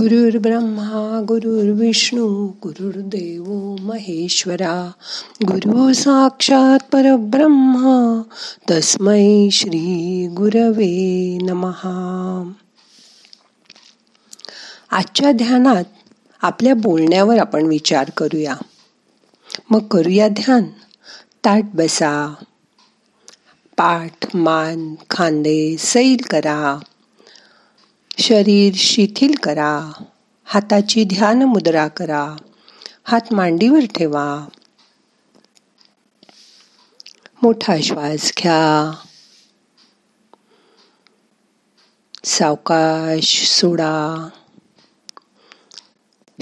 गुरुर् ब्रह्मा गुरुर्विष्णू गुरुर्देव महेश्वरा गुरु साक्षात परब्रह्मा तस्मै श्री गुरवे नमहा आजच्या ध्यानात आपल्या बोलण्यावर आपण विचार करूया. मग करूया ध्यान. ताट बसा. पाठ मान खांदे सैल करा. शरीर शिथिल करा. हाताची ध्यान मुद्रा करा. हात मांडीवर ठेवा. मोठा श्वास घ्या. सावकाश सोडा.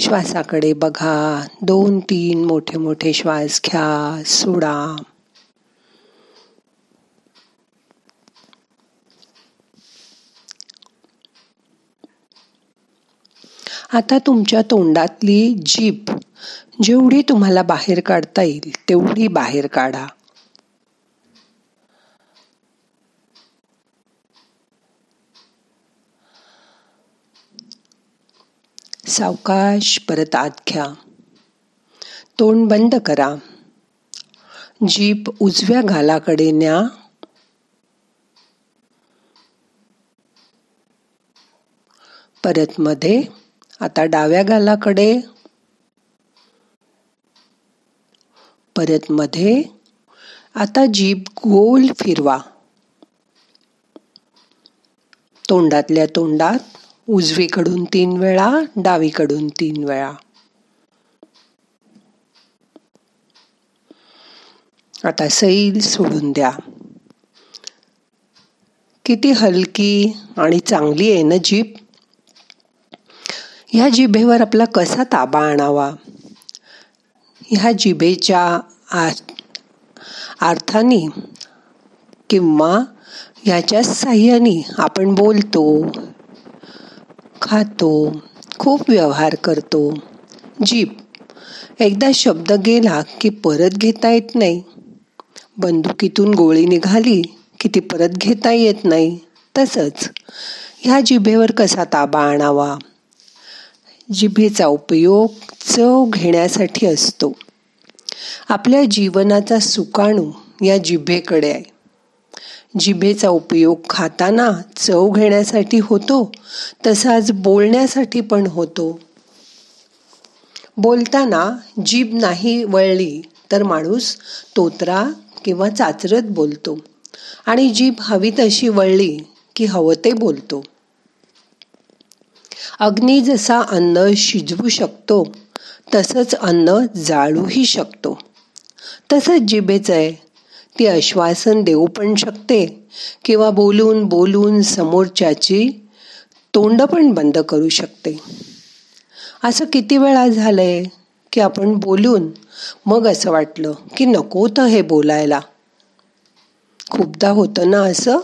श्वासाकडे बघा. दोन तीन मोठे मोठे श्वास घ्या. सोडा. आता तुमच्या तोंडातली जीभ जेवढी तुम्हाला बाहेर काढता येईल तेवढी बाहेर काढा. सावकाश परत आत घ्या. तोंड बंद करा. जीप उजव्या गालाकडे न्या. परत मध्ये आता डाव्या गालाकडे. परत मध्ये. आता जीभ गोल फिरवा. तोंडातल्या तोंडात उजवीकडून तीन वेळा डावीकडून तीन वेळा. आता सैल सोडून द्या. किती हलकी आणि चांगली आहे ना जीभ? ह्या जिभेवर आपला कसा ताबा आणावा? ह्या जिभेच्या अर्थाने किंवा ह्याच्या साह्याने आपण बोलतो खातो खूप व्यवहार करतो. जीभ. एकदा शब्द गेला की परत घेता येत नाही. बंदुकीतून गोळी निघाली की ती परत घेता येत नाही. तसंच ह्या जिभेवर कसा ताबा आणावा? जिभेचा उपयोग चव घेण्यासाठी असतो. आपल्या जीवनाचा सुकाणू या जिभेकडे आहे. जिभेचा उपयोग खाताना चव घेण्यासाठी होतो तसाच बोलण्यासाठी पण होतो. बोलताना जीभ नाही वळली तर माणूस तोत्रा किंवा चाचरत बोलतो आणि जीभ हवी तशी वळली की हवं ते बोलतो. अग्नी जसा अन्न शिजवू शकतो. तसंच अन्न जाळूही शकतो. तसंच जिभेचं आहे ती आश्वासन देऊ पण शकते किंवा बोलून बोलून समोरच्याची तोंड पण बंद करू शकते. असं किती वेळा झालंय की आपण बोलून मग असं वाटलं की नको तर हे बोलायला. खूपदा होतं ना असं?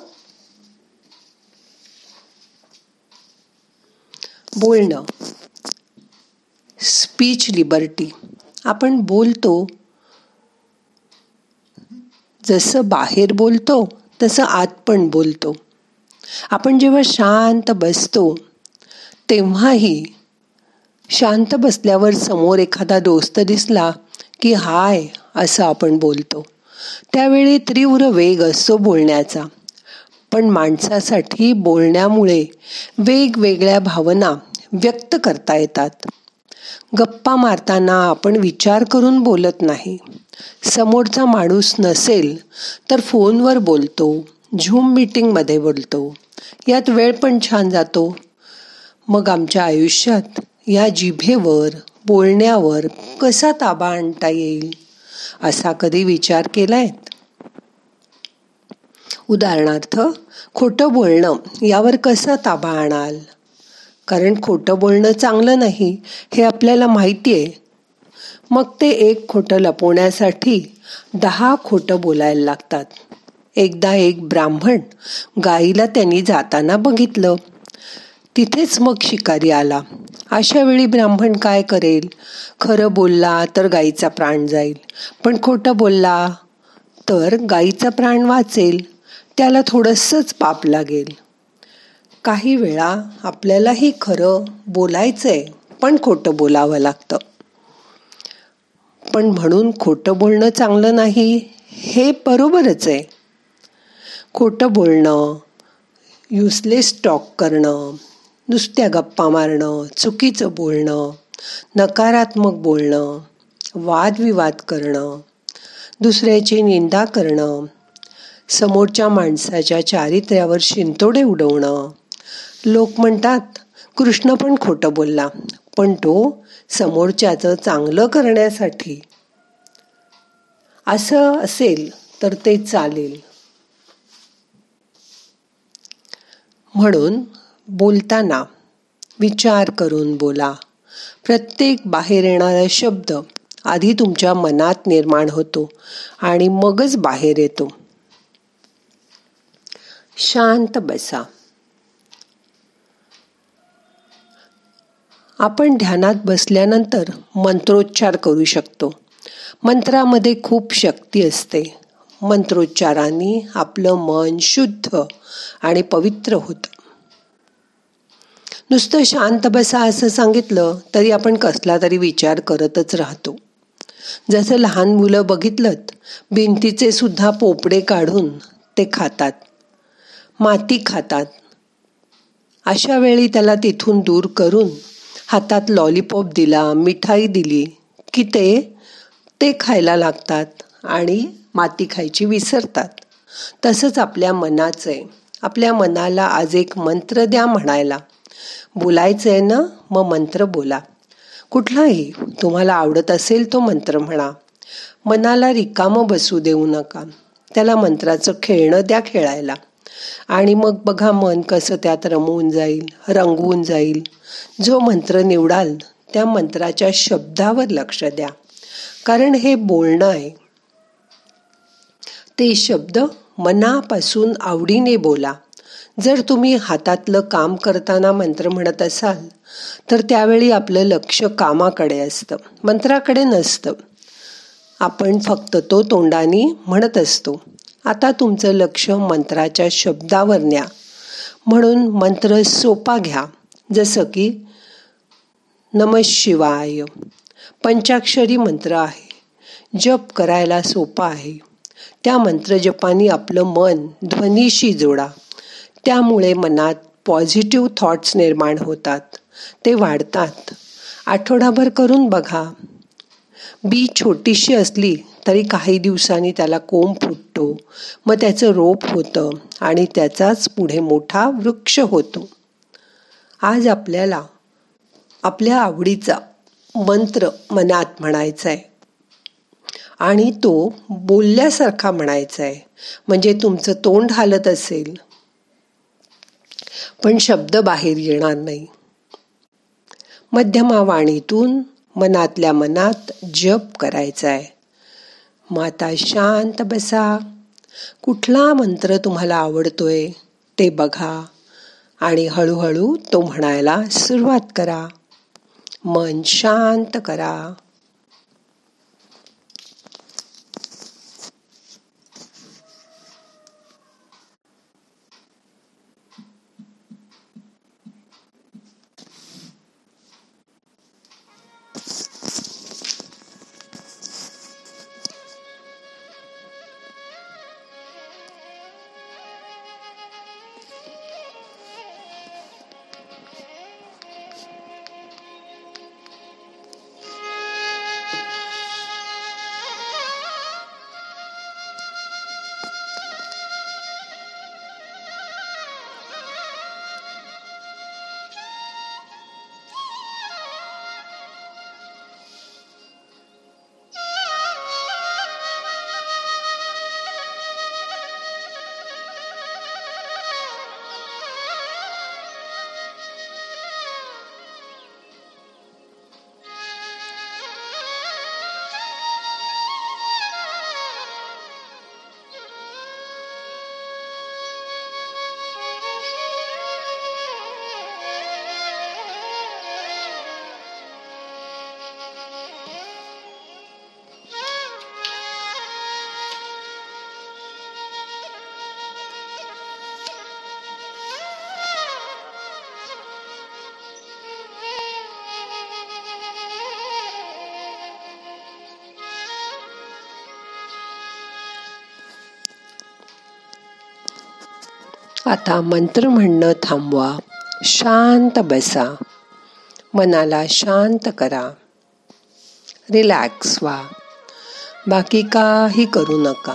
बोलणं. स्पीच लिबर्टी आपण बोलतो. जसं बाहेर बोलतो तसं आत पण बोलतो. आपण जेव्हा शांत बसतो तेव्हाही शांत बसल्यावर समोर एखादा दोस्त दिसला की हाय असं आपण बोलतो. त्यावेळी तीव्र वेग असतो बोलण्याचा. पण माणसासाठी बोलण्यामुळे वेगवेगळ्या भावना व्यक्त करता येतात. गप्पा मारताना आपण विचार करून बोलत नाही. समोरचा माणूस नसेल तर फोनवर बोलतो झूम मीटिंगमध्ये बोलतो. यात वेळ पण छान जातो. मग आमच्या आयुष्यात या जिभेवर बोलण्यावर कसा ताबा आणता येईल? असा कधी विचार केलायत? उदाहरणार्थ खोटं बोलणं यावर कसं ताबा आणाल? कारण खोटं बोलणं चांगलं नाही हे आपल्याला माहिती आहे मग ते एक खोटं लपवण्यासाठी दहा खोटं बोलायला लागतात. एकदा एक ब्राह्मण गाईला त्यांनी जाताना बघितलं. तिथेच मग शिकारी आला. अशा वेळी ब्राह्मण काय करेल? खरं बोलला तर गाईचा प्राण जाईल. पण खोटं बोलला तर गाईचा प्राण वाचेल. त्याला थोडंसंच पाप लागेल. काही वेळा आपल्यालाही खरं बोलायचं आहे पण खोटं बोलावं लागतं. पण म्हणून खोटं बोलणं चांगलं नाही हे बरोबरच आहे. खोटं बोलणं युसलेस टॉक करणं नुसत्या गप्पा मारणं चुकीचं बोलणं नकारात्मक बोलणं वादविवाद करणं दुसऱ्याची निंदा करणं समोरच्या माणसाच्या चारित्र्यावर शिंतोडे उडवणं. लोक म्हणतात कृष्ण पण खोटं बोलला पण तो समोरच्याचं चांगलं करण्यासाठी. असं असेल तर ते चालेल. म्हणून बोलताना विचार करून बोला. प्रत्येक बाहेर येणारा शब्द आधी तुमच्या मनात निर्माण होतो आणि मगच बाहेर येतो. शांत बसा. आपण ध्यानात बसल्यानंतर मंत्रोच्चार करू शकतो. मंत्रामध्ये खूप शक्ती असते. मंत्रोच्चाराने आपलं मन शुद्ध आणि पवित्र होतं. नुसतं शांत बसा असं सांगितलं तरी आपण कसला तरी विचार करतच राहतो. जसं लहान मुलं बघितलं भिंतीचे सुद्धा पोपडे काढून ते खातात. माती खातात. अशा वेळी त्याला तिथून दूर करून हातात लॉलीपॉप दिला मिठाई दिली की ते ते खायला लागतात आणि माती खायची विसरतात. तसंच आपल्या मनाचं आहे आपल्या मनाला आज एक मंत्र द्या म्हणायला. बोलायचं आहे ना मग मंत्र बोला. कुठलाही तुम्हाला आवडत असेल तो मंत्र म्हणा. मनाला रिकामं बसू देऊ नका. त्याला मंत्राचं खेळणं द्या खेळायला. आणि मग बघा मन कसं त्यात रमवून जाईल रंगवून जाईल. जो मंत्र निवडाल त्या मंत्राच्या शब्दावर लक्ष द्या. कारण हे बोलणं आहे. ते शब्द मनापासून आवडीने बोला. जर तुम्ही हातातलं काम करताना मंत्र म्हणत असाल तर त्यावेळी आपलं लक्ष कामाकडे असतं मंत्राकडे नसतं. आपण फक्त तो तोंडाने म्हणत असतो. आता तुमचं लक्ष मंत्राच्या शब्दावर न्या. म्हणून मंत्र सोपा घ्या. जसं की नम शिवाय. पंचाक्षरी मंत्र आहे. जप करायला सोपा आहे. त्या मंत्र जपानी आपलं मन ध्वनीशी जोडा. त्यामुळे मनात पॉझिटिव्ह थॉट्स निर्माण होतात. ते वाढतात. आठवडाभर करून बघा. बी छोटीशी असली तरी काही दिवसांनी त्याला कोंब फुटतो. मग त्याचं रोप होतं आणि त्याचाच पुढे मोठा वृक्ष होतो. आज आपल्याला आपल्या आवडीचा मंत्र मनात म्हणायचा आहे आणि तो बोलल्यासारखा म्हणायचा आहे म्हणजे तुमचं तोंड हालत असेल. पण शब्द बाहेर येणार नाही. मध्यमा वाणीतून मनातल्या मनात जप करायचा आहे माता शांत बसा. कुठला मंत्र तुम्हाला आवडतोय ते बघा आणि हळूहळू तो म्हणायला सुरुवात करा. मन शांत करा. आता मंत्र म्हणणं थांबवा. शांत बसा. मनाला शांत करा. रिलॅक्स व्हा. बाकी काही करू नका.